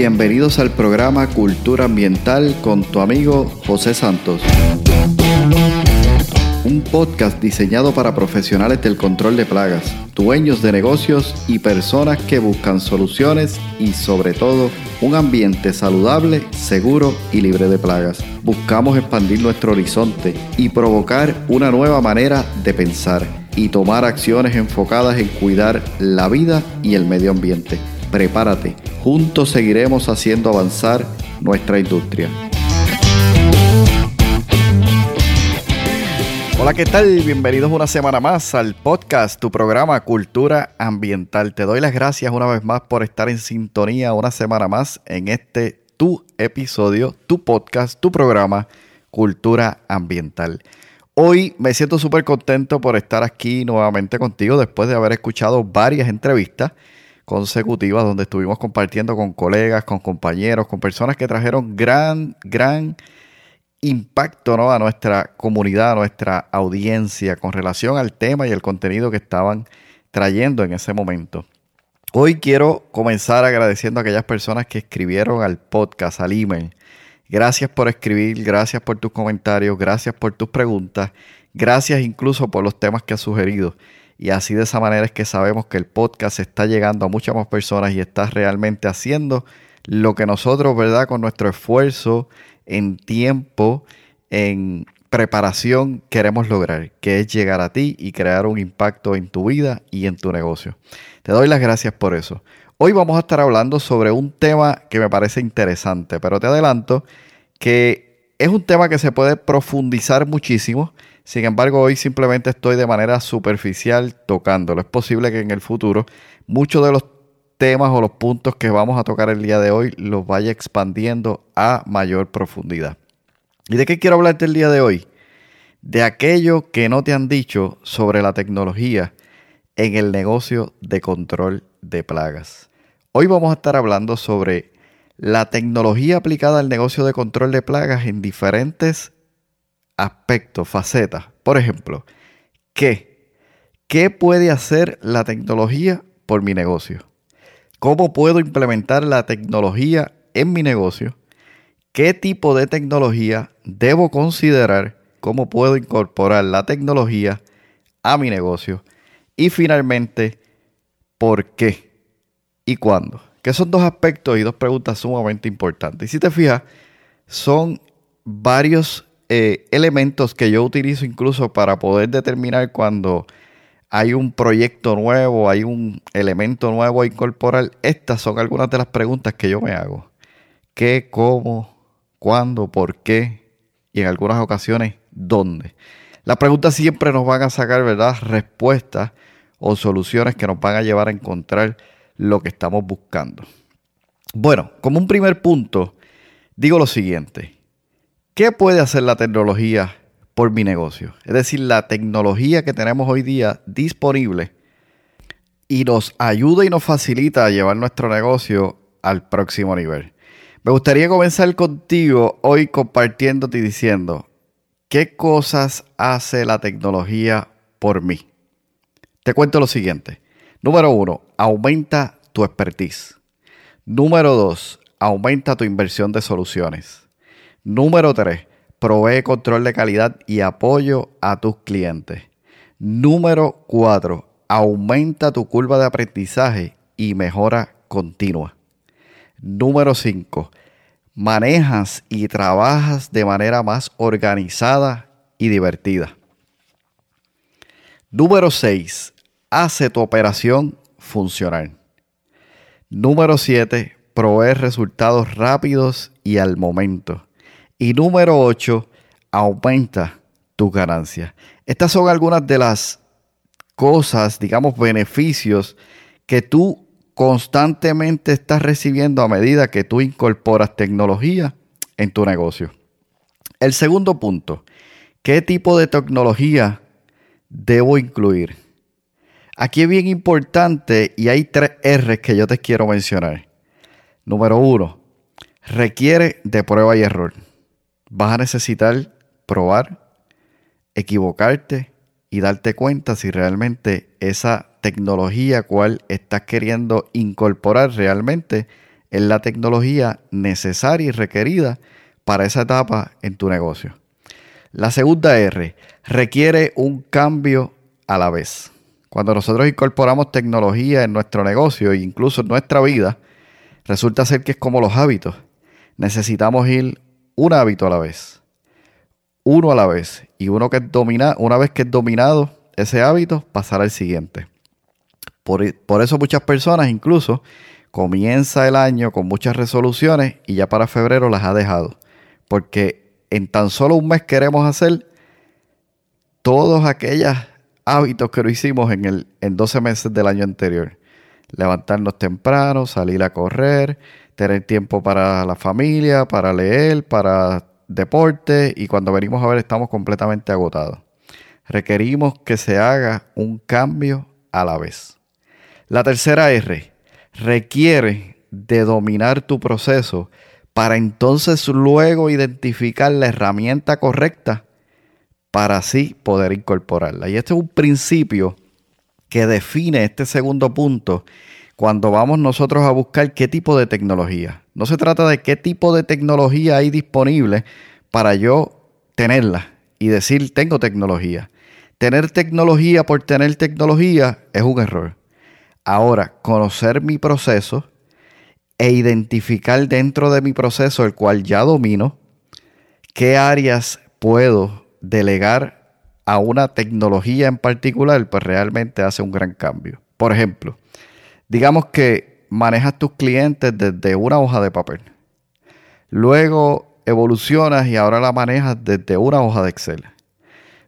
Bienvenidos al programa Cultura Ambiental con tu amigo José Santos. Un podcast diseñado para profesionales del control de plagas, dueños de negocios y personas que buscan soluciones y sobre todo un ambiente saludable, seguro y libre de plagas. Buscamos expandir nuestro horizonte y provocar una nueva manera de pensar y tomar acciones enfocadas en cuidar la vida y el medio ambiente. Prepárate, juntos seguiremos haciendo avanzar nuestra industria. Hola, ¿qué tal? Bienvenidos una semana más al podcast, tu programa Cultura Ambiental. Te doy las gracias una vez más por estar en sintonía una semana más en este tu episodio, tu podcast, tu programa Cultura Ambiental. Hoy me siento súper contento por estar aquí nuevamente contigo después de haber escuchado varias entrevistas consecutivas donde estuvimos compartiendo con colegas, con compañeros, con personas que trajeron gran, gran impacto ¿no? a nuestra comunidad, a nuestra audiencia con relación al tema y el contenido que estaban trayendo en ese momento. Hoy quiero comenzar agradeciendo a aquellas personas que escribieron al podcast, al email. Gracias por escribir, gracias por tus comentarios, gracias por tus preguntas, gracias incluso por los temas que has sugerido. Y así de esa manera es que sabemos que el podcast está llegando a muchas más personas y está realmente haciendo lo que nosotros, ¿verdad? Con nuestro esfuerzo en tiempo, en preparación queremos lograr, que es llegar a ti y crear un impacto en tu vida y en tu negocio. Te doy las gracias por eso. Hoy vamos a estar hablando sobre un tema que me parece interesante, pero te adelanto que es un tema que se puede profundizar muchísimo. Sin embargo, hoy simplemente estoy de manera superficial tocándolo. Es posible que en el futuro muchos de los temas o los puntos que vamos a tocar el día de hoy los vaya expandiendo a mayor profundidad. ¿Y de qué quiero hablarte el día de hoy? De aquello que no te han dicho sobre la tecnología en el negocio de control de plagas. Hoy vamos a estar hablando sobre la tecnología aplicada al negocio de control de plagas en diferentes aspectos, facetas. Por ejemplo, ¿qué? ¿Qué puede hacer la tecnología por mi negocio? ¿Cómo puedo implementar la tecnología en mi negocio? ¿Qué tipo de tecnología debo considerar? ¿Cómo puedo incorporar la tecnología a mi negocio? Y finalmente, ¿por qué y cuándo? Que son dos aspectos y dos preguntas sumamente importantes. Y si te fijas, son varios eh, elementos que yo utilizo incluso para poder determinar cuando hay un proyecto nuevo, hay un elemento nuevo a incorporar. Estas son algunas de las preguntas que yo me hago. ¿Qué, cómo, cuándo, por qué? Y en algunas ocasiones, ¿dónde? Las preguntas siempre nos van a sacar, ¿verdad? Respuestas o soluciones que nos van a llevar a encontrar lo que estamos buscando. Bueno, como un primer punto, digo lo siguiente. ¿Qué puede hacer la tecnología por mi negocio. Es decir, la tecnología que tenemos hoy día disponible y nos ayuda y nos facilita a llevar nuestro negocio al próximo nivel. Me gustaría comenzar contigo hoy compartiéndote y diciendo, ¿qué cosas hace la tecnología por mí? Te cuento lo siguiente. Número uno, aumenta tu expertise. Número dos, aumenta tu inversión de soluciones. Número tres, provee control de calidad y apoyo a tus clientes. Número 4. Aumenta tu curva de aprendizaje y mejora continua. Número 5. Manejas y trabajas de manera más organizada y divertida. Número 6. Hace tu operación funcionar. Número 7. Provee resultados rápidos y al momento. Y número 8, aumenta tus ganancias. Estas son algunas de las cosas, digamos, beneficios que tú constantemente estás recibiendo a medida que tú incorporas tecnología en tu negocio. El segundo punto, ¿qué tipo de tecnología debo incluir? Aquí es bien importante y hay tres R que yo te quiero mencionar. Número uno, requiere de prueba y error vas a necesitar probar, equivocarte y darte cuenta si realmente esa tecnología cual estás queriendo incorporar realmente en la tecnología necesaria y requerida para esa etapa en tu negocio. La segunda R requiere un cambio a la vez. Cuando nosotros incorporamos tecnología en nuestro negocio e incluso en nuestra vida, resulta ser que es como los hábitos. Necesitamos ir un hábito a la vez, uno a la vez, y uno que es domina, una vez que es dominado ese hábito, pasar al siguiente. Por, por eso muchas personas incluso comienza el año con muchas resoluciones y ya para febrero las ha dejado. Porque en tan solo un mes queremos hacer todos aquellos hábitos que lo hicimos en, el, en 12 meses del año anterior. Levantarnos temprano, salir a correr, tener tiempo para la familia, para leer, para deporte y cuando venimos a ver estamos completamente agotados. Requerimos que se haga un cambio a la vez. La tercera R requiere de dominar tu proceso para entonces luego identificar la herramienta correcta para así poder incorporarla. Y este es un principio que define este segundo punto cuando vamos nosotros a buscar qué tipo de tecnología. No se trata de qué tipo de tecnología hay disponible para yo tenerla y decir tengo tecnología. Tener tecnología por tener tecnología es un error. Ahora, conocer mi proceso e identificar dentro de mi proceso, el cual ya domino, qué áreas puedo delegar a una tecnología en particular, pues realmente hace un gran cambio. Por ejemplo, digamos que manejas tus clientes desde una hoja de papel. Luego evolucionas y ahora la manejas desde una hoja de Excel.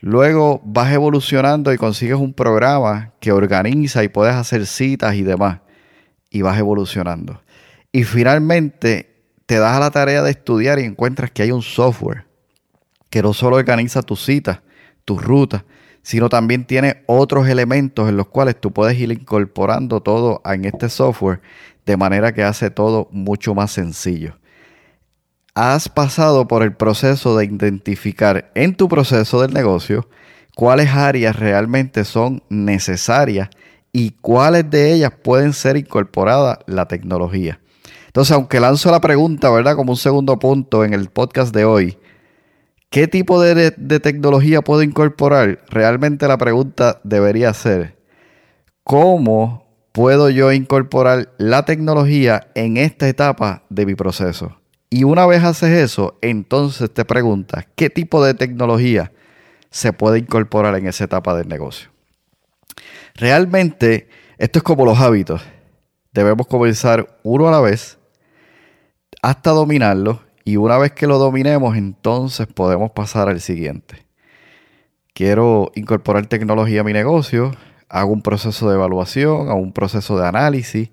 Luego vas evolucionando y consigues un programa que organiza y puedes hacer citas y demás. Y vas evolucionando. Y finalmente te das a la tarea de estudiar y encuentras que hay un software que no solo organiza tus citas, tus rutas, sino también tiene otros elementos en los cuales tú puedes ir incorporando todo en este software de manera que hace todo mucho más sencillo has pasado por el proceso de identificar en tu proceso del negocio cuáles áreas realmente son necesarias y cuáles de ellas pueden ser incorporadas la tecnología. Entonces, aunque lanzo la pregunta, ¿verdad? Como un segundo punto en el podcast de hoy, ¿qué tipo de, tecnología puedo incorporar? Realmente la pregunta debería ser, ¿cómo puedo yo incorporar la tecnología en esta etapa de mi proceso? Y una vez haces eso, entonces te preguntas qué tipo de tecnología se puede incorporar en esa etapa del negocio. Realmente, esto es como los hábitos. Debemos comenzar uno a la vez hasta dominarlo y una vez que lo dominemos, entonces podemos pasar al siguiente. Quiero incorporar tecnología a mi negocio, hago un proceso de evaluación, hago un proceso de análisis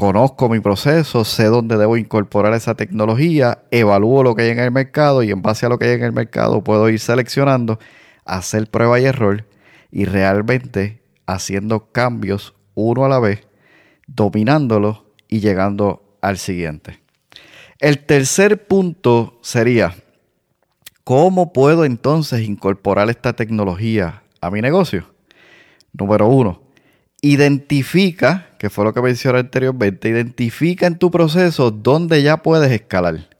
conozco mi proceso, sé dónde debo incorporar esa tecnología, evalúo lo que hay en el mercado y en base a lo que hay en el mercado puedo ir seleccionando, hacer prueba y error y realmente haciendo cambios uno a la vez, dominándolo y llegando al siguiente. El tercer punto sería, ¿cómo puedo entonces incorporar esta tecnología a mi negocio? Número uno, identifica, que fue lo que mencioné anteriormente, identifica en tu proceso dónde ya puedes escalar.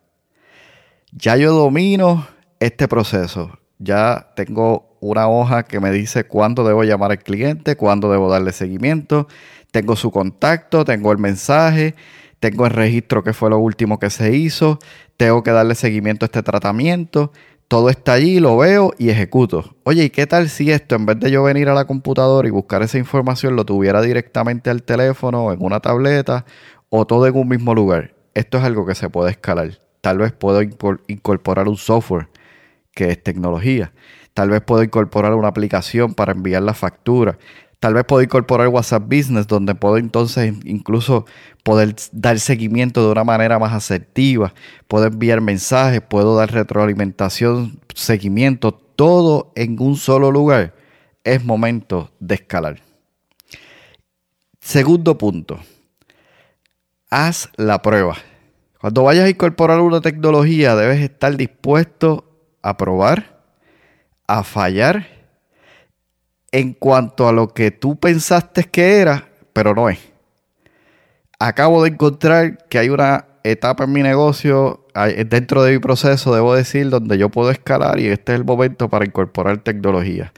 Ya yo domino este proceso. Ya tengo una hoja que me dice cuándo debo llamar al cliente, cuándo debo darle seguimiento. Tengo su contacto, tengo el mensaje, tengo el registro que fue lo último que se hizo. Tengo que darle seguimiento a este tratamiento todo está allí, lo veo y ejecuto. Oye, ¿y qué tal si esto, en vez de yo venir a la computadora y buscar esa información, lo tuviera directamente al teléfono, en una tableta o todo en un mismo lugar? Esto es algo que se puede escalar. Tal vez puedo incorporar un software que es tecnología. Tal vez puedo incorporar una aplicación para enviar la factura. Tal vez puedo incorporar WhatsApp Business, donde puedo entonces incluso poder dar seguimiento de una manera más asertiva, puedo enviar mensajes, puedo dar retroalimentación, seguimiento, todo en un solo lugar. Es momento de escalar. Segundo punto, haz la prueba. Cuando vayas a incorporar una tecnología, debes estar dispuesto a probar, a fallar en cuanto a lo que tú pensaste que era, pero no es. acabo de encontrar que hay una etapa en mi negocio, dentro de mi proceso, debo decir, donde yo puedo escalar y este es el momento para incorporar tecnología.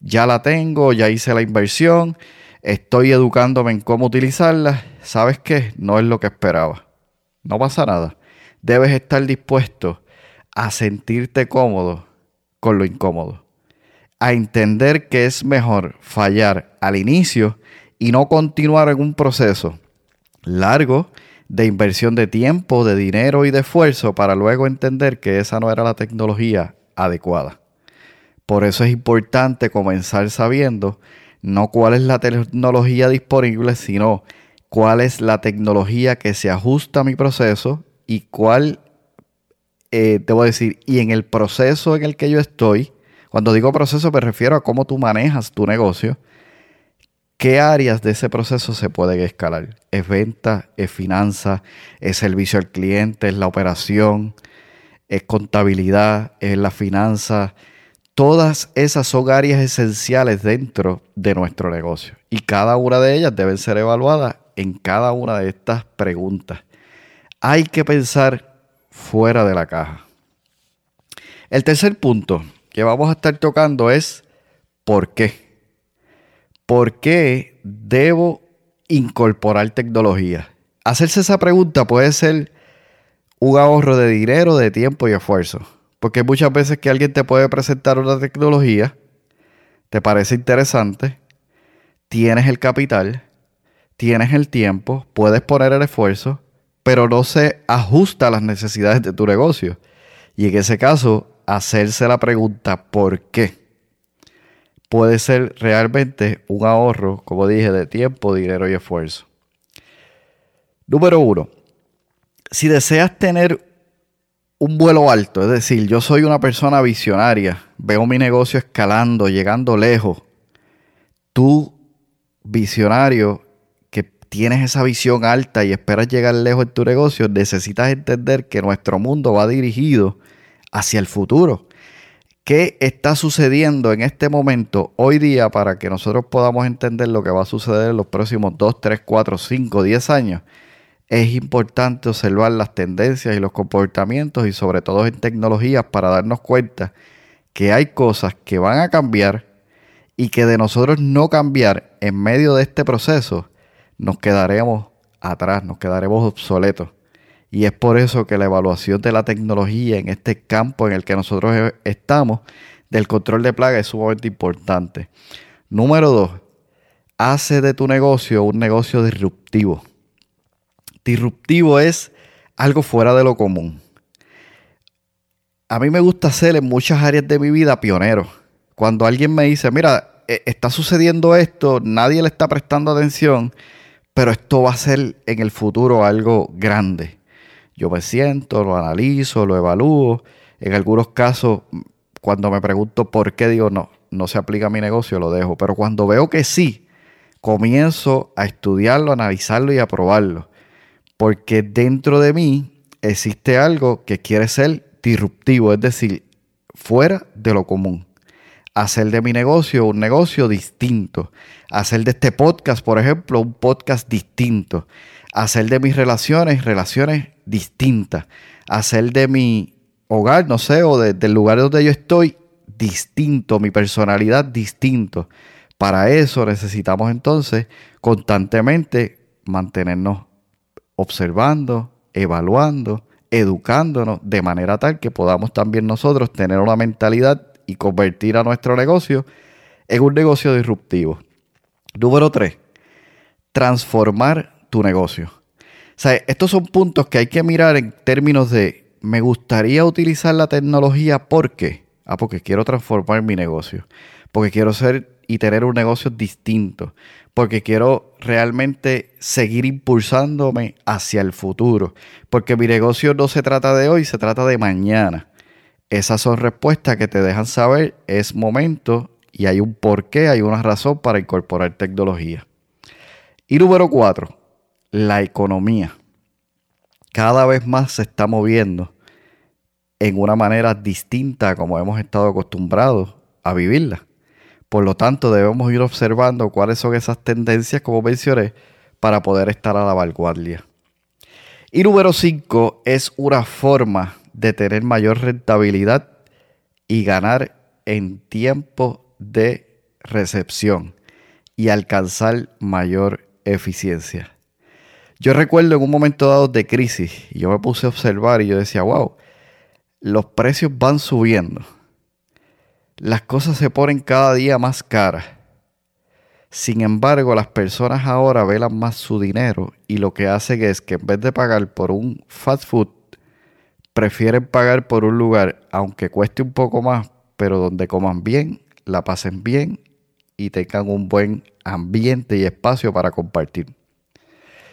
Ya la tengo, ya hice la inversión, estoy educándome en cómo utilizarla. ¿Sabes qué? No es lo que esperaba. No pasa nada. Debes estar dispuesto a sentirte cómodo con lo incómodo. A entender que es mejor fallar al inicio y no continuar en un proceso largo de inversión de tiempo, de dinero y de esfuerzo para luego entender que esa no era la tecnología adecuada. Por eso es importante comenzar sabiendo no cuál es la tecnología disponible, sino cuál es la tecnología que se ajusta a mi proceso y cuál, eh, te voy a decir, y en el proceso en el que yo estoy, cuando digo proceso me refiero a cómo tú manejas tu negocio, ¿Qué áreas de ese proceso se pueden escalar? ¿Es venta? ¿Es finanza? ¿Es servicio al cliente? ¿Es la operación? ¿Es contabilidad? ¿Es la finanza? Todas esas son áreas esenciales dentro de nuestro negocio y cada una de ellas deben ser evaluadas en cada una de estas preguntas. Hay que pensar fuera de la caja. El tercer punto que vamos a estar tocando es ¿por qué? ¿por qué debo incorporar tecnología? Hacerse esa pregunta puede ser un ahorro de dinero, de tiempo y esfuerzo. Porque muchas veces que alguien te puede presentar una tecnología, te parece interesante, tienes el capital, tienes el tiempo, puedes poner el esfuerzo, pero no se ajusta a las necesidades de tu negocio. Y en ese caso, hacerse la pregunta ¿por qué? puede ser realmente un ahorro, como dije, de tiempo, dinero y esfuerzo. Número uno, si deseas tener un vuelo alto, es decir, yo soy una persona visionaria, veo mi negocio escalando, llegando lejos, tú, visionario, que tienes esa visión alta y esperas llegar lejos en tu negocio, necesitas entender que nuestro mundo va dirigido hacia el futuro. ¿Qué está sucediendo en este momento, hoy día, para que nosotros podamos entender lo que va a suceder en los próximos 2, 3, 4, 5, 10 años? Es importante observar las tendencias y los comportamientos y sobre todo en tecnologías para darnos cuenta que hay cosas que van a cambiar y que de nosotros no cambiar en medio de este proceso, nos quedaremos atrás, nos quedaremos obsoletos. Y es por eso que la evaluación de la tecnología en este campo en el que nosotros e, estamos, del control de plagas, es sumamente importante. Número dos, hace de tu negocio un negocio disruptivo. Disruptivo es algo fuera de lo común. A mí me gusta ser en muchas áreas de mi vida pionero. Cuando alguien me dice, mira, e, está sucediendo esto, nadie le está prestando atención, pero esto va a ser en el futuro algo grande yo me siento, lo analizo, lo evalúo. En algunos casos, cuando me pregunto por qué digo no, no se aplica a mi negocio, lo dejo. Pero cuando veo que sí, comienzo a estudiarlo, analizarlo y a probarlo. Porque dentro de mí existe algo que quiere ser disruptivo, es decir, fuera de lo común. Hacer de mi negocio un negocio distinto. Hacer de este podcast, por ejemplo, un podcast distinto. Hacer de mis relaciones relaciones distinta, hacer de mi hogar, no sé, o del lugar donde yo estoy distinto, mi personalidad distinto. Para eso necesitamos entonces constantemente mantenernos observando, evaluando, educándonos de manera tal que podamos también nosotros tener una mentalidad y convertir a nuestro negocio en un negocio disruptivo. Número 3. Transformar tu negocio. O sea, estos son puntos que hay que mirar en términos de, me gustaría utilizar la tecnología porque, ah, porque quiero transformar mi negocio, porque quiero ser y tener un negocio distinto, porque quiero realmente seguir impulsándome hacia el futuro, porque mi negocio no se trata de hoy, se trata de mañana. Esas son respuestas que te dejan saber es momento y hay un porqué, hay una razón para incorporar tecnología. Y número cuatro, la economía cada vez más se está moviendo en una manera distinta como hemos estado acostumbrados a vivirla. Por lo tanto, debemos ir observando cuáles son esas tendencias, como mencioné, para poder estar a la vanguardia. Y número 5 es una forma de tener mayor rentabilidad y ganar en tiempo de recepción y alcanzar mayor eficiencia. Yo recuerdo en un momento dado de crisis, yo me puse a observar y yo decía, wow, los precios van subiendo. Las cosas se ponen cada día más caras. Sin embargo, las personas ahora velan más su dinero y lo que hacen es que en vez de pagar por un fast food, prefieren pagar por un lugar, aunque cueste un poco más, pero donde coman bien, la pasen bien y tengan un buen ambiente y espacio para compartir.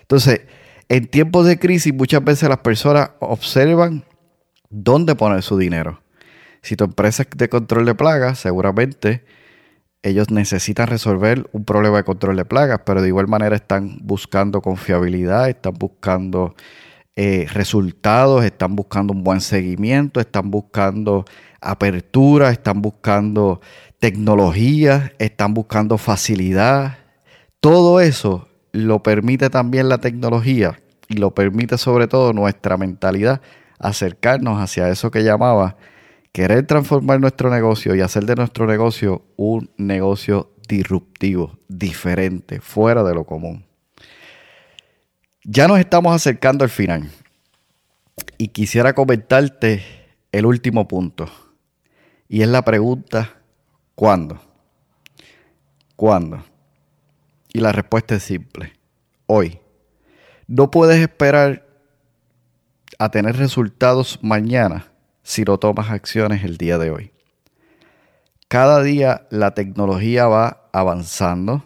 Entonces, en tiempos de crisis muchas veces las personas observan dónde poner su dinero. Si tu empresa es de control de plagas, seguramente ellos necesitan resolver un problema de control de plagas, pero de igual manera están buscando confiabilidad, están buscando eh, resultados, están buscando un buen seguimiento, están buscando apertura, están buscando tecnología, están buscando facilidad. Todo eso lo permite también la tecnología y lo permite sobre todo nuestra mentalidad acercarnos hacia eso que llamaba querer transformar nuestro negocio y hacer de nuestro negocio un negocio disruptivo, diferente, fuera de lo común. Ya nos estamos acercando al final y quisiera comentarte el último punto y es la pregunta ¿cuándo? ¿Cuándo? Y la respuesta es simple. Hoy. No puedes esperar a tener resultados mañana si no tomas acciones el día de hoy. Cada día la tecnología va avanzando,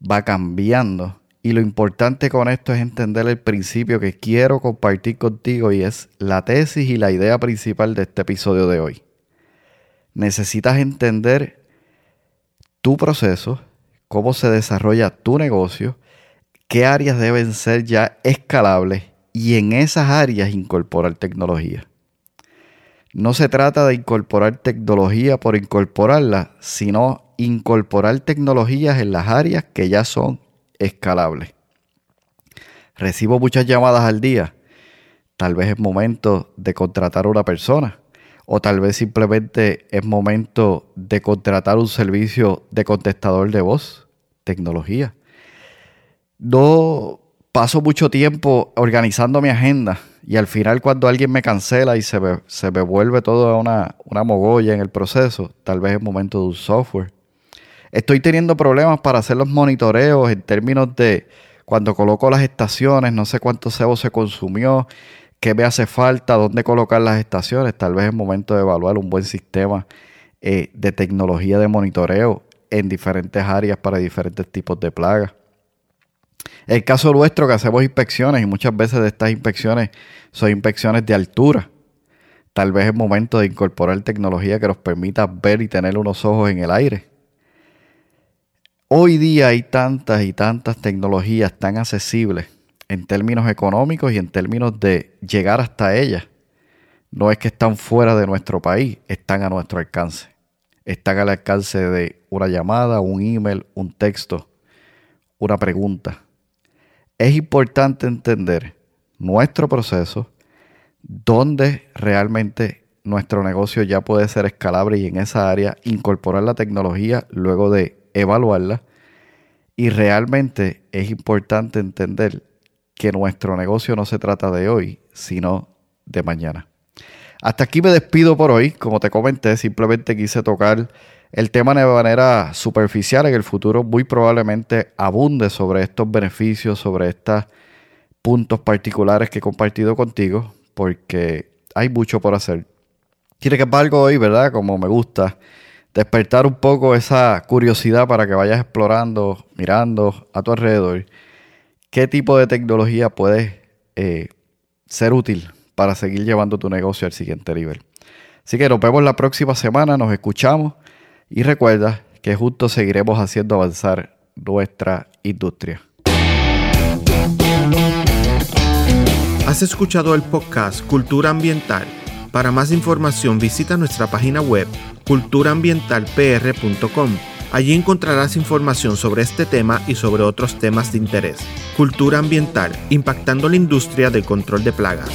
va cambiando y lo importante con esto es entender el principio que quiero compartir contigo y es la tesis y la idea principal de este episodio de hoy. Necesitas entender tu proceso, cómo se desarrolla tu negocio, qué áreas deben ser ya escalables y en esas áreas incorporar tecnología. No se trata de incorporar tecnología por incorporarla, sino incorporar tecnologías en las áreas que ya son escalables. Recibo muchas llamadas al día. Tal vez es momento de contratar a una persona o tal vez simplemente es momento de contratar un servicio de contestador de voz, tecnología. No paso mucho tiempo organizando mi agenda y al final cuando alguien me cancela y se me, se me vuelve todo una, una mogolla en el proceso, tal vez es momento de un software. Estoy teniendo problemas para hacer los monitoreos en términos de cuando coloco las estaciones, no sé cuánto cebo se consumió, qué me hace falta, dónde colocar las estaciones. Tal vez es momento de evaluar un buen sistema eh, de tecnología de monitoreo en diferentes áreas para diferentes tipos de plagas. El caso nuestro que hacemos inspecciones y muchas veces de estas inspecciones son inspecciones de altura. Tal vez es momento de incorporar tecnología que nos permita ver y tener unos ojos en el aire. Hoy día hay tantas y tantas tecnologías tan accesibles en términos económicos y en términos de llegar hasta ellas. No es que están fuera de nuestro país, están a nuestro alcance. Están al alcance de una llamada, un email, un texto, una pregunta. Es importante entender nuestro proceso, donde realmente nuestro negocio ya puede ser escalable y en esa área incorporar la tecnología luego de evaluarla. Y realmente es importante entender que nuestro negocio no se trata de hoy, sino de mañana. Hasta aquí me despido por hoy. Como te comenté, simplemente quise tocar el tema de manera superficial. En el futuro muy probablemente abunde sobre estos beneficios, sobre estos puntos particulares que he compartido contigo, porque hay mucho por hacer. Tiene que algo hoy, ¿verdad? Como me gusta, despertar un poco esa curiosidad para que vayas explorando, mirando a tu alrededor qué tipo de tecnología puede eh, ser útil para seguir llevando tu negocio al siguiente nivel. Así que nos vemos la próxima semana, nos escuchamos y recuerda que juntos seguiremos haciendo avanzar nuestra industria. Has escuchado el podcast Cultura Ambiental. Para más información visita nuestra página web culturaambientalpr.com Allí encontrarás información sobre este tema y sobre otros temas de interés. Cultura ambiental, impactando la industria del control de plagas.